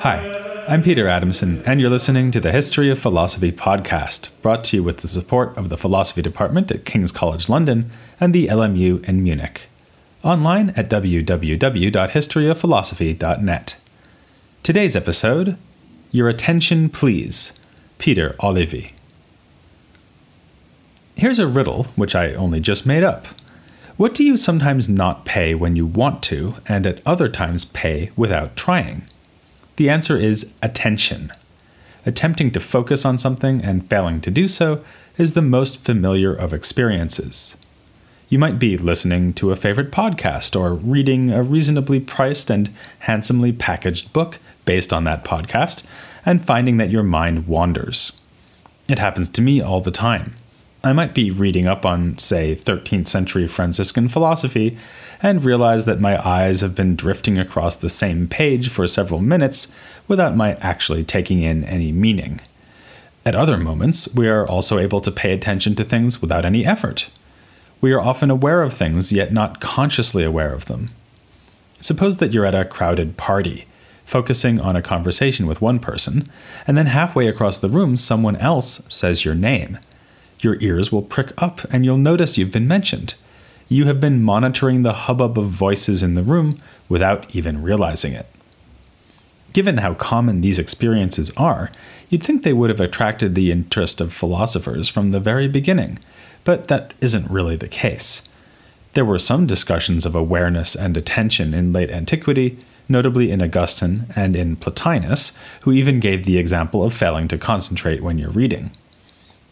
Hi, I'm Peter Adamson, and you're listening to the History of Philosophy podcast, brought to you with the support of the Philosophy Department at King's College London and the LMU in Munich. Online at www.historyofphilosophy.net. Today's episode Your Attention Please, Peter Olivi. Here's a riddle which I only just made up. What do you sometimes not pay when you want to, and at other times pay without trying? The answer is attention. Attempting to focus on something and failing to do so is the most familiar of experiences. You might be listening to a favorite podcast or reading a reasonably priced and handsomely packaged book based on that podcast and finding that your mind wanders. It happens to me all the time. I might be reading up on, say, 13th century Franciscan philosophy and realize that my eyes have been drifting across the same page for several minutes without my actually taking in any meaning. At other moments, we are also able to pay attention to things without any effort. We are often aware of things, yet not consciously aware of them. Suppose that you're at a crowded party, focusing on a conversation with one person, and then halfway across the room, someone else says your name your ears will prick up and you'll notice you've been mentioned. You have been monitoring the hubbub of voices in the room without even realizing it. Given how common these experiences are, you'd think they would have attracted the interest of philosophers from the very beginning, but that isn't really the case. There were some discussions of awareness and attention in late antiquity, notably in Augustine and in Plotinus, who even gave the example of failing to concentrate when you're reading.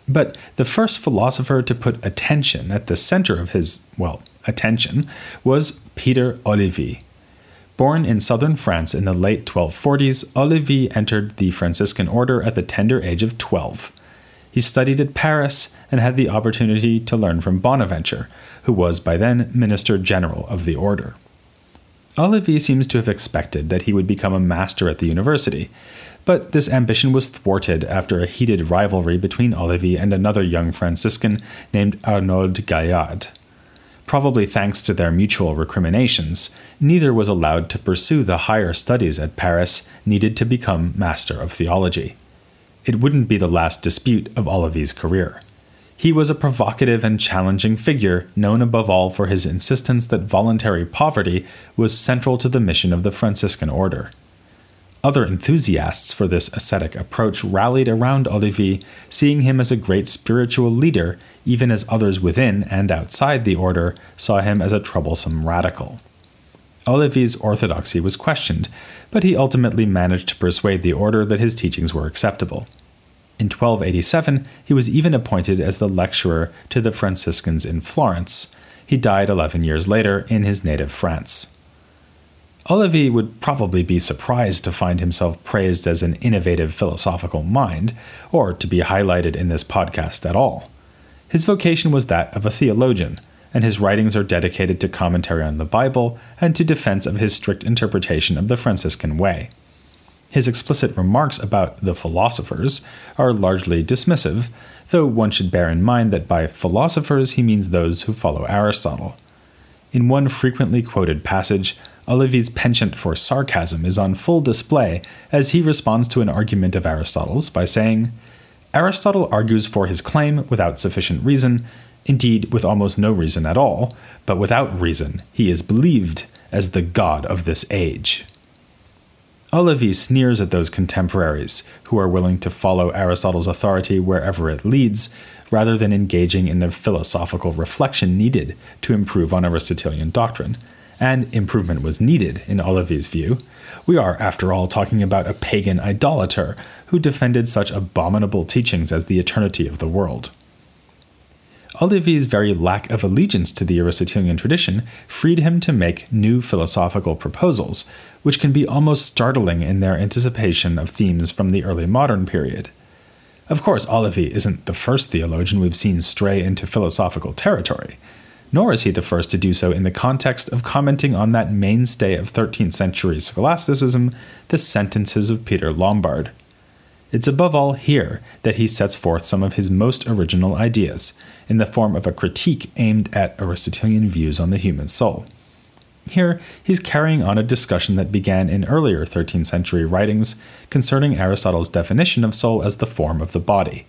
But the first philosopher to put attention at the center of his, well, attention was Peter Olivi. Born in southern France in the late 1240s, Olivi entered the Franciscan order at the tender age of 12. He studied at Paris and had the opportunity to learn from Bonaventure, who was by then Minister General of the order. Olivi seems to have expected that he would become a master at the university, but this ambition was thwarted after a heated rivalry between Olivi and another young Franciscan named Arnauld Gaillard. Probably thanks to their mutual recriminations, neither was allowed to pursue the higher studies at Paris needed to become Master of Theology. It wouldn't be the last dispute of Olivi's career. He was a provocative and challenging figure, known above all for his insistence that voluntary poverty was central to the mission of the Franciscan order. Other enthusiasts for this ascetic approach rallied around Olivi, seeing him as a great spiritual leader, even as others within and outside the order saw him as a troublesome radical. Olivi's orthodoxy was questioned, but he ultimately managed to persuade the order that his teachings were acceptable. In 1287, he was even appointed as the lecturer to the Franciscans in Florence. He died 11 years later in his native France. Olivi would probably be surprised to find himself praised as an innovative philosophical mind, or to be highlighted in this podcast at all. His vocation was that of a theologian, and his writings are dedicated to commentary on the Bible and to defense of his strict interpretation of the Franciscan way. His explicit remarks about the philosophers are largely dismissive, though one should bear in mind that by philosophers he means those who follow Aristotle. In one frequently quoted passage, Olivi's penchant for sarcasm is on full display as he responds to an argument of Aristotle's by saying, Aristotle argues for his claim without sufficient reason, indeed, with almost no reason at all, but without reason he is believed as the god of this age. Olivi sneers at those contemporaries who are willing to follow Aristotle's authority wherever it leads, rather than engaging in the philosophical reflection needed to improve on Aristotelian doctrine, and improvement was needed in Olivi's view. We are, after all, talking about a pagan idolater who defended such abominable teachings as the eternity of the world. Olivi's very lack of allegiance to the Aristotelian tradition freed him to make new philosophical proposals, which can be almost startling in their anticipation of themes from the early modern period. Of course, Olivi isn't the first theologian we've seen stray into philosophical territory. nor is he the first to do so in the context of commenting on that mainstay of 13th century scholasticism, the sentences of Peter Lombard. It's above all here that he sets forth some of his most original ideas, in the form of a critique aimed at Aristotelian views on the human soul. Here, he's carrying on a discussion that began in earlier 13th century writings concerning Aristotle's definition of soul as the form of the body.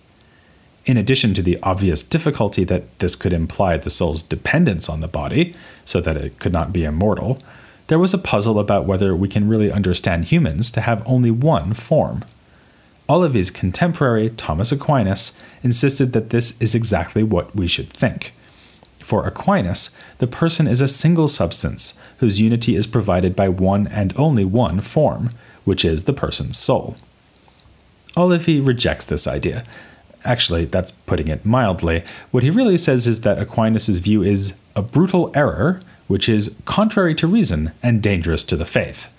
In addition to the obvious difficulty that this could imply the soul's dependence on the body, so that it could not be immortal, there was a puzzle about whether we can really understand humans to have only one form. Olivi's contemporary, Thomas Aquinas, insisted that this is exactly what we should think. For Aquinas, the person is a single substance whose unity is provided by one and only one form, which is the person's soul. Olivi rejects this idea, Actually, that's putting it mildly. What he really says is that Aquinas' view is a brutal error, which is contrary to reason and dangerous to the faith.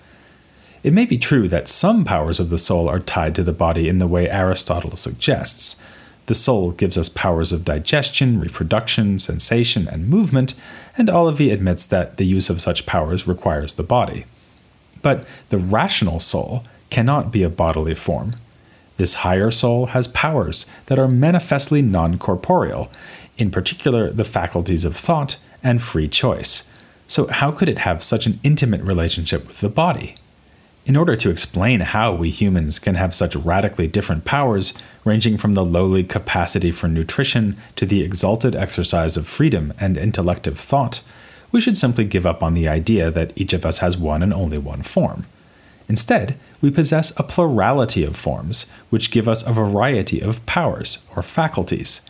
It may be true that some powers of the soul are tied to the body in the way Aristotle suggests. The soul gives us powers of digestion, reproduction, sensation, and movement, and Olivi admits that the use of such powers requires the body. But the rational soul cannot be a bodily form. This higher soul has powers that are manifestly non corporeal, in particular the faculties of thought and free choice. So, how could it have such an intimate relationship with the body? In order to explain how we humans can have such radically different powers, ranging from the lowly capacity for nutrition to the exalted exercise of freedom and intellective thought, we should simply give up on the idea that each of us has one and only one form. Instead, we possess a plurality of forms, which give us a variety of powers or faculties.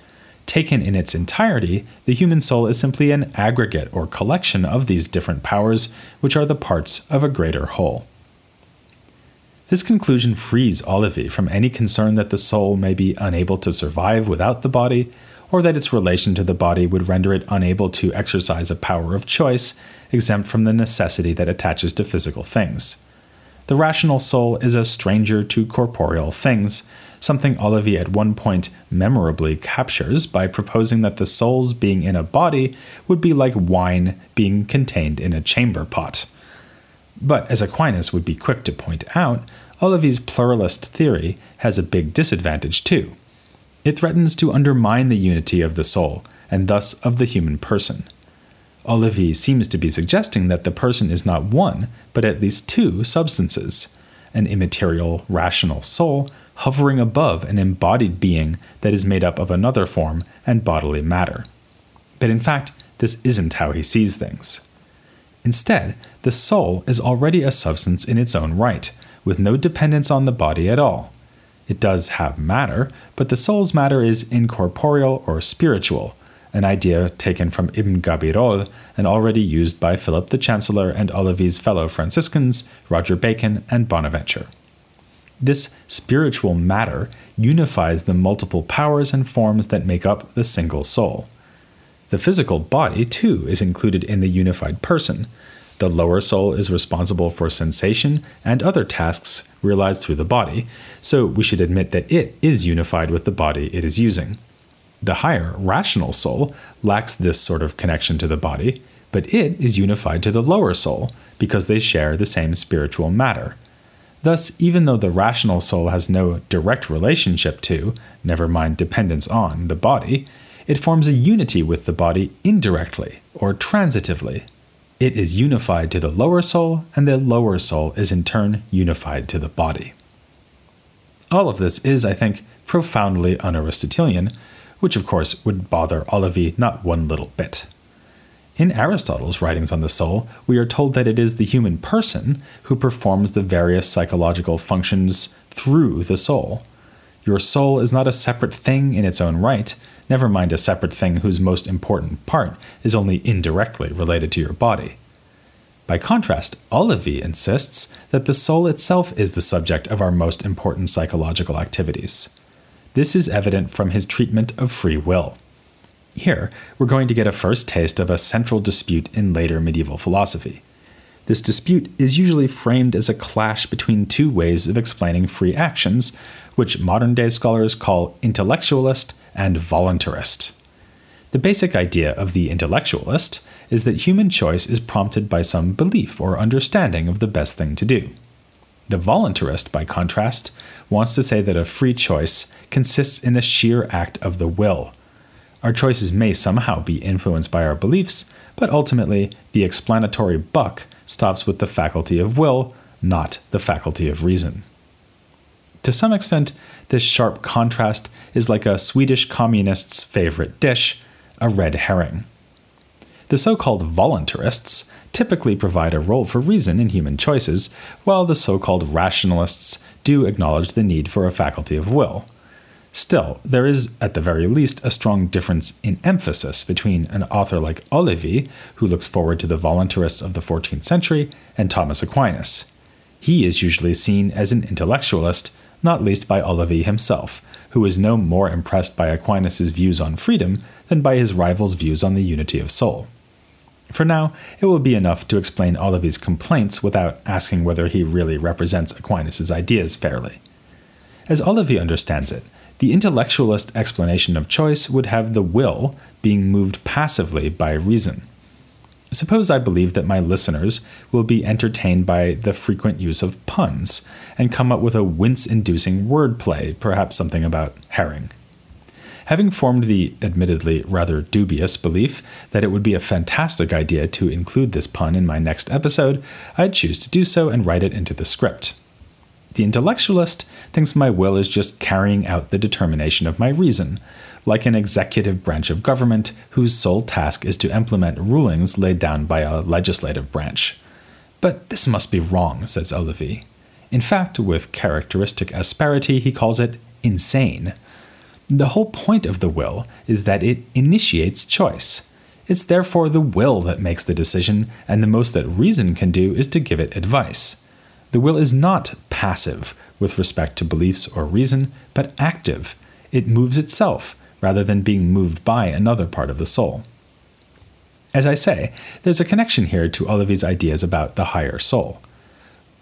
Taken in its entirety, the human soul is simply an aggregate or collection of these different powers, which are the parts of a greater whole. This conclusion frees Olivi from any concern that the soul may be unable to survive without the body, or that its relation to the body would render it unable to exercise a power of choice, exempt from the necessity that attaches to physical things the rational soul is a stranger to corporeal things, something Olivi at one point memorably captures by proposing that the soul's being in a body would be like wine being contained in a chamber pot. But as Aquinas would be quick to point out, Olivi's pluralist theory has a big disadvantage too. It threatens to undermine the unity of the soul, and thus of the human person. Olivi seems to be suggesting that the person is not one, but at least two substances an immaterial, rational soul hovering above an embodied being that is made up of another form and bodily matter. But in fact, this isn't how he sees things. Instead, the soul is already a substance in its own right, with no dependence on the body at all. It does have matter, but the soul's matter is incorporeal or spiritual, an idea taken from Ibn Gabirol and already used by Philip the Chancellor and Olivi's fellow Franciscans, Roger Bacon and Bonaventure. This spiritual matter unifies the multiple powers and forms that make up the single soul. The physical body, too, is included in the unified person. The lower soul is responsible for sensation and other tasks realized through the body, so we should admit that it is unified with the body it is using. The higher, rational soul lacks this sort of connection to the body, but it is unified to the lower soul because they share the same spiritual matter. Thus, even though the rational soul has no direct relationship to, never mind dependence on, the body, it forms a unity with the body indirectly or transitively. It is unified to the lower soul, and the lower soul is in turn unified to the body. All of this is, I think, profoundly un Aristotelian, which of course would bother Olivi not one little bit. In Aristotle's writings on the soul, we are told that it is the human person who performs the various psychological functions through the soul. Your soul is not a separate thing in its own right, never mind a separate thing whose most important part is only indirectly related to your body. By contrast, Olivi insists that the soul itself is the subject of our most important psychological activities. This is evident from his treatment of free will. Here, we're going to get a first taste of a central dispute in later medieval philosophy. This dispute is usually framed as a clash between two ways of explaining free actions, which modern day scholars call intellectualist and voluntarist. The basic idea of the intellectualist is that human choice is prompted by some belief or understanding of the best thing to do. The voluntarist, by contrast, wants to say that a free choice consists in a sheer act of the will. Our choices may somehow be influenced by our beliefs, but ultimately, the explanatory buck stops with the faculty of will, not the faculty of reason. To some extent, this sharp contrast is like a Swedish communist's favorite dish, a red herring. The so called voluntarists typically provide a role for reason in human choices, while the so called rationalists do acknowledge the need for a faculty of will. Still, there is, at the very least, a strong difference in emphasis between an author like Olivi, who looks forward to the voluntarists of the 14th century, and Thomas Aquinas. He is usually seen as an intellectualist, not least by Olivi himself, who is no more impressed by Aquinas' views on freedom than by his rival's views on the unity of soul. For now, it will be enough to explain Olivi's complaints without asking whether he really represents Aquinas' ideas fairly. As Olivi understands it, the intellectualist explanation of choice would have the will being moved passively by reason. Suppose I believe that my listeners will be entertained by the frequent use of puns and come up with a wince inducing wordplay, perhaps something about herring. Having formed the admittedly rather dubious belief that it would be a fantastic idea to include this pun in my next episode, I'd choose to do so and write it into the script. The intellectualist thinks my will is just carrying out the determination of my reason, like an executive branch of government whose sole task is to implement rulings laid down by a legislative branch. But this must be wrong, says Olivi. In fact, with characteristic asperity, he calls it insane. The whole point of the will is that it initiates choice. It's therefore the will that makes the decision, and the most that reason can do is to give it advice. The will is not passive with respect to beliefs or reason, but active. It moves itself rather than being moved by another part of the soul. As I say, there's a connection here to Olivi's ideas about the higher soul.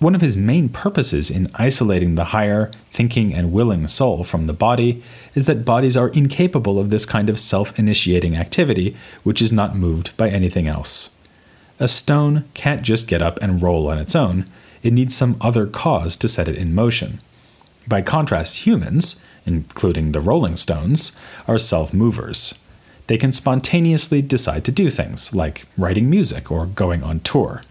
One of his main purposes in isolating the higher, thinking, and willing soul from the body is that bodies are incapable of this kind of self initiating activity, which is not moved by anything else. A stone can't just get up and roll on its own, it needs some other cause to set it in motion. By contrast, humans, including the rolling stones, are self movers. They can spontaneously decide to do things, like writing music or going on tour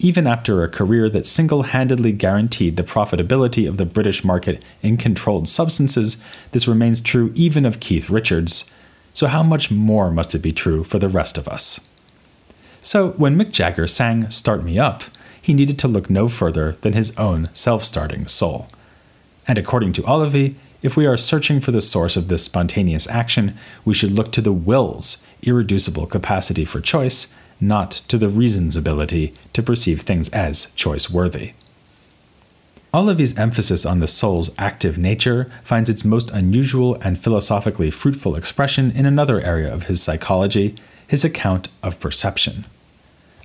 even after a career that single handedly guaranteed the profitability of the British market in controlled substances, this remains true even of Keith Richards. So, how much more must it be true for the rest of us? So, when Mick Jagger sang Start Me Up, he needed to look no further than his own self starting soul. And according to Olivi, if we are searching for the source of this spontaneous action, we should look to the will's irreducible capacity for choice not to the reason's ability to perceive things as choice worthy. Olivi's emphasis on the soul's active nature finds its most unusual and philosophically fruitful expression in another area of his psychology, his account of perception.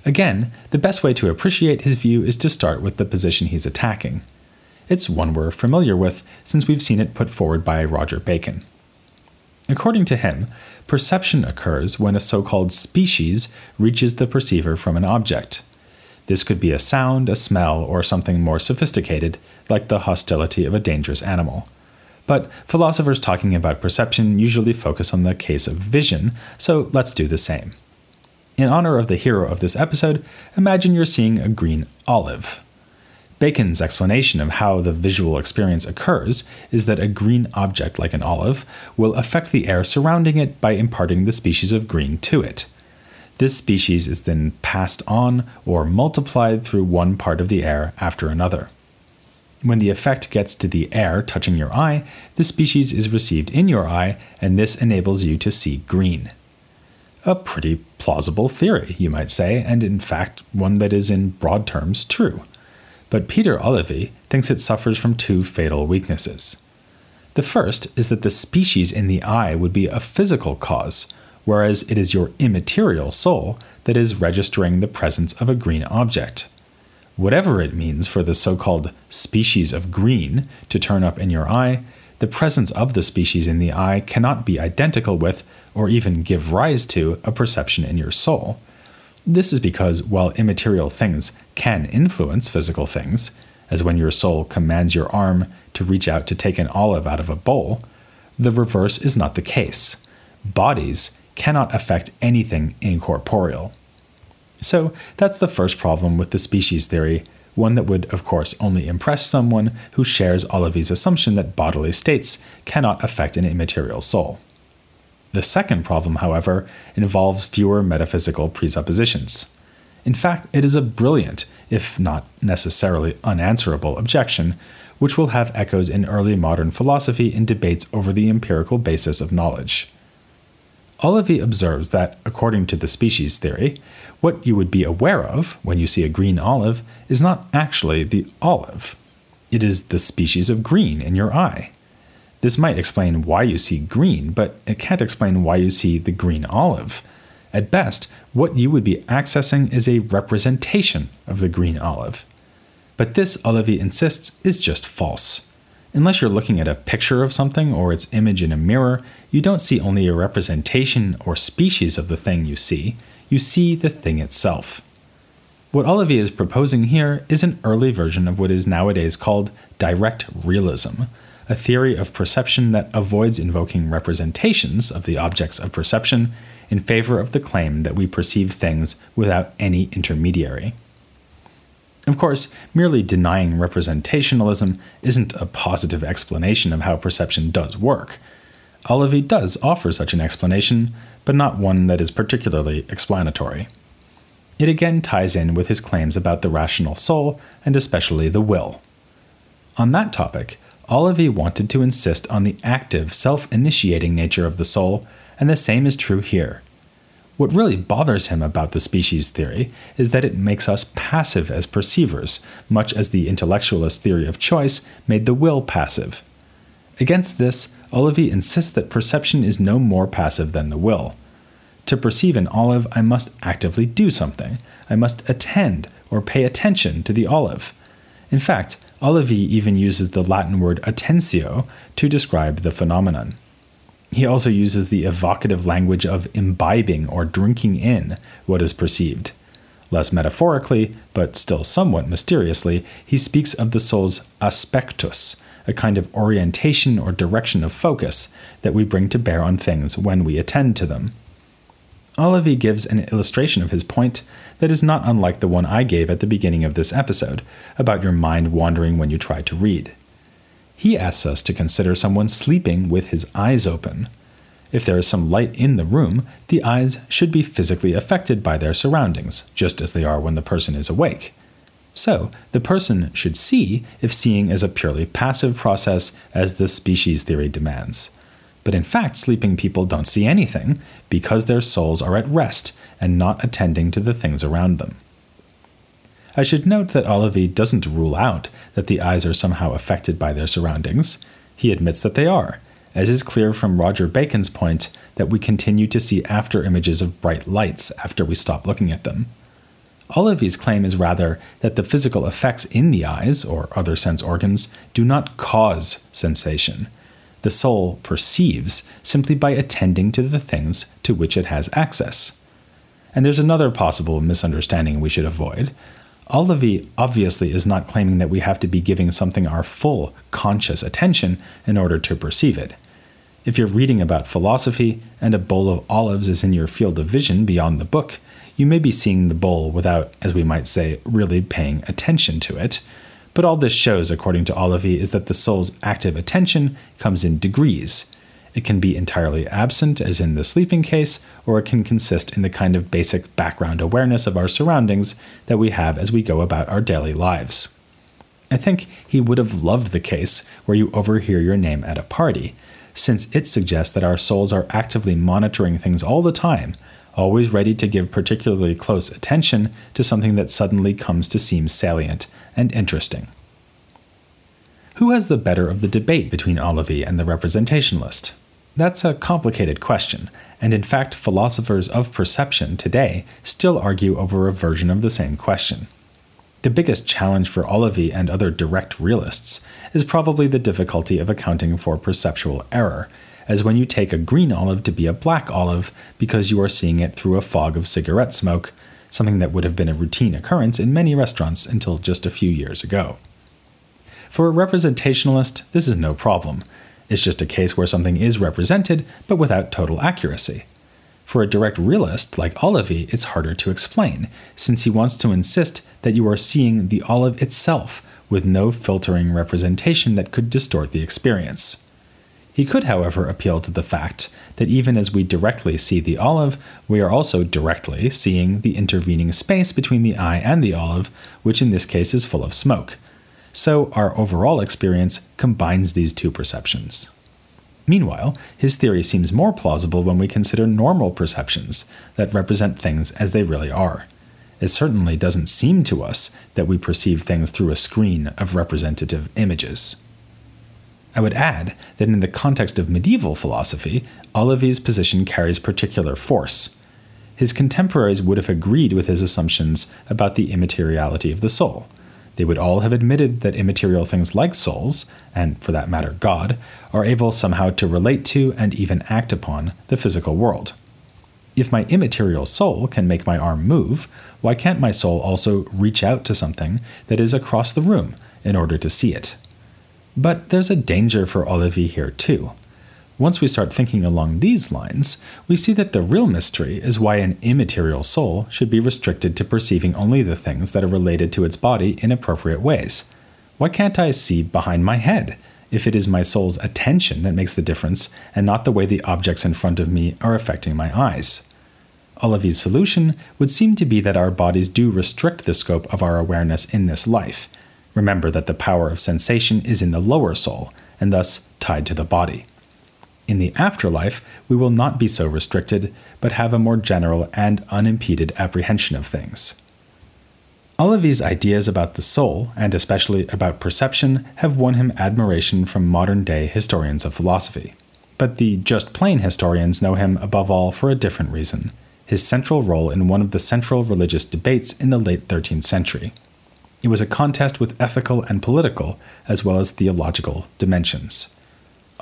Again, the best way to appreciate his view is to start with the position he's attacking. It's one we're familiar with since we've seen it put forward by Roger Bacon. According to him, perception occurs when a so called species reaches the perceiver from an object. This could be a sound, a smell, or something more sophisticated, like the hostility of a dangerous animal. But philosophers talking about perception usually focus on the case of vision, so let's do the same. In honor of the hero of this episode, imagine you're seeing a green olive. Bacon's explanation of how the visual experience occurs is that a green object like an olive will affect the air surrounding it by imparting the species of green to it. This species is then passed on or multiplied through one part of the air after another. When the effect gets to the air touching your eye, the species is received in your eye, and this enables you to see green. A pretty plausible theory, you might say, and in fact, one that is in broad terms true but Peter Olivi thinks it suffers from two fatal weaknesses. The first is that the species in the eye would be a physical cause, whereas it is your immaterial soul that is registering the presence of a green object. Whatever it means for the so called species of green to turn up in your eye, the presence of the species in the eye cannot be identical with, or even give rise to, a perception in your soul. This is because while immaterial things can influence physical things, as when your soul commands your arm to reach out to take an olive out of a bowl, the reverse is not the case. Bodies cannot affect anything incorporeal. So that's the first problem with the species theory, one that would, of course, only impress someone who shares Olivi's assumption that bodily states cannot affect an immaterial soul. The second problem, however, involves fewer metaphysical presuppositions. In fact, it is a brilliant, if not necessarily unanswerable, objection, which will have echoes in early modern philosophy in debates over the empirical basis of knowledge. Olivi observes that, according to the species theory, what you would be aware of when you see a green olive is not actually the olive. It is the species of green in your eye. This might explain why you see green, but it can't explain why you see the green olive. At best, what you would be accessing is a representation of the green olive. But this, Olivi insists, is just false. Unless you're looking at a picture of something or its image in a mirror, you don't see only a representation or species of the thing you see, you see the thing itself. What Olivi is proposing here is an early version of what is nowadays called direct realism, a theory of perception that avoids invoking representations of the objects of perception in favor of the claim that we perceive things without any intermediary. Of course, merely denying representationalism isn't a positive explanation of how perception does work. Olivi does offer such an explanation, but not one that is particularly explanatory. It again ties in with his claims about the rational soul, and especially the will. On that topic, Olivi wanted to insist on the active, self initiating nature of the soul, and the same is true here. What really bothers him about the species theory is that it makes us passive as perceivers, much as the intellectualist theory of choice made the will passive. Against this, Olivi insists that perception is no more passive than the will. To perceive an olive, I must actively do something. I must attend or pay attention to the olive. In fact, Olivi even uses the Latin word attentio to describe the phenomenon. He also uses the evocative language of imbibing or drinking in what is perceived. Less metaphorically, but still somewhat mysteriously, he speaks of the soul's aspectus, a kind of orientation or direction of focus that we bring to bear on things when we attend to them. Olivi gives an illustration of his point that is not unlike the one I gave at the beginning of this episode about your mind wandering when you try to read. He asks us to consider someone sleeping with his eyes open. If there is some light in the room, the eyes should be physically affected by their surroundings, just as they are when the person is awake. So, the person should see if seeing is a purely passive process, as the species theory demands. But in fact, sleeping people don't see anything because their souls are at rest and not attending to the things around them. I should note that Olivi doesn't rule out that the eyes are somehow affected by their surroundings. He admits that they are, as is clear from Roger Bacon's point that we continue to see after images of bright lights after we stop looking at them. Olivi's claim is rather that the physical effects in the eyes, or other sense organs, do not cause sensation. The soul perceives simply by attending to the things to which it has access. And there's another possible misunderstanding we should avoid Olivi obviously is not claiming that we have to be giving something our full conscious attention in order to perceive it. If you're reading about philosophy and a bowl of olives is in your field of vision beyond the book, you may be seeing the bowl without, as we might say, really paying attention to it. But all this shows, according to Olivi, is that the soul's active attention comes in degrees. It can be entirely absent, as in the sleeping case, or it can consist in the kind of basic background awareness of our surroundings that we have as we go about our daily lives. I think he would have loved the case where you overhear your name at a party, since it suggests that our souls are actively monitoring things all the time, always ready to give particularly close attention to something that suddenly comes to seem salient and interesting. Who has the better of the debate between Olivi and the representationalist? That's a complicated question, and in fact, philosophers of perception today still argue over a version of the same question. The biggest challenge for Olivi and other direct realists is probably the difficulty of accounting for perceptual error, as when you take a green olive to be a black olive because you are seeing it through a fog of cigarette smoke, something that would have been a routine occurrence in many restaurants until just a few years ago. For a representationalist, this is no problem. It's just a case where something is represented, but without total accuracy. For a direct realist like Olivi, it's harder to explain, since he wants to insist that you are seeing the olive itself with no filtering representation that could distort the experience. He could, however, appeal to the fact that even as we directly see the olive, we are also directly seeing the intervening space between the eye and the olive, which in this case is full of smoke. So our overall experience combines these two perceptions. Meanwhile, his theory seems more plausible when we consider normal perceptions that represent things as they really are. It certainly doesn't seem to us that we perceive things through a screen of representative images. I would add that in the context of medieval philosophy, Olivi's position carries particular force. His contemporaries would have agreed with his assumptions about the immateriality of the soul. They would all have admitted that immaterial things like souls, and for that matter, God, are able somehow to relate to and even act upon the physical world. If my immaterial soul can make my arm move, why can't my soul also reach out to something that is across the room in order to see it? But there's a danger for Olivi here too. Once we start thinking along these lines, we see that the real mystery is why an immaterial soul should be restricted to perceiving only the things that are related to its body in appropriate ways. Why can't I see behind my head if it is my soul's attention that makes the difference and not the way the objects in front of me are affecting my eyes? Olivi's solution would seem to be that our bodies do restrict the scope of our awareness in this life. Remember that the power of sensation is in the lower soul, and thus tied to the body. In the afterlife, we will not be so restricted, but have a more general and unimpeded apprehension of things. All of these ideas about the soul, and especially about perception, have won him admiration from modern day historians of philosophy. But the just plain historians know him above all for a different reason his central role in one of the central religious debates in the late 13th century. It was a contest with ethical and political, as well as theological, dimensions.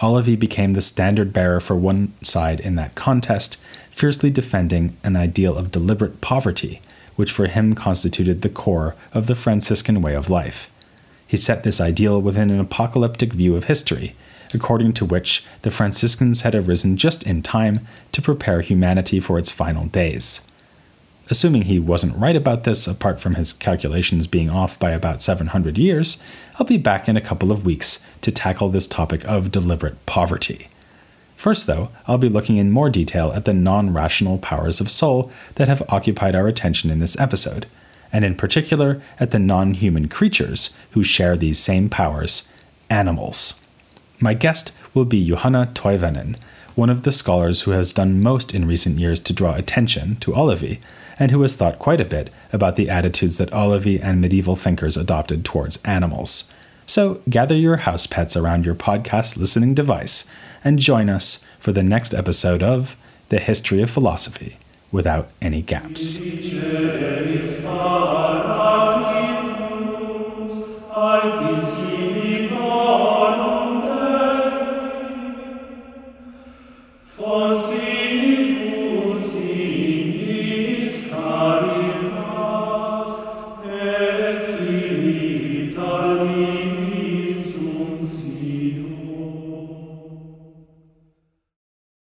Olivi became the standard bearer for one side in that contest, fiercely defending an ideal of deliberate poverty, which for him constituted the core of the Franciscan way of life. He set this ideal within an apocalyptic view of history, according to which the Franciscans had arisen just in time to prepare humanity for its final days. Assuming he wasn't right about this, apart from his calculations being off by about 700 years, I'll be back in a couple of weeks to tackle this topic of deliberate poverty. First, though, I'll be looking in more detail at the non rational powers of soul that have occupied our attention in this episode, and in particular at the non human creatures who share these same powers animals. My guest will be Juhana Toivanen, one of the scholars who has done most in recent years to draw attention to Olivi and who has thought quite a bit about the attitudes that Olivi and medieval thinkers adopted towards animals. So gather your house pets around your podcast listening device and join us for the next episode of The History of Philosophy without any gaps.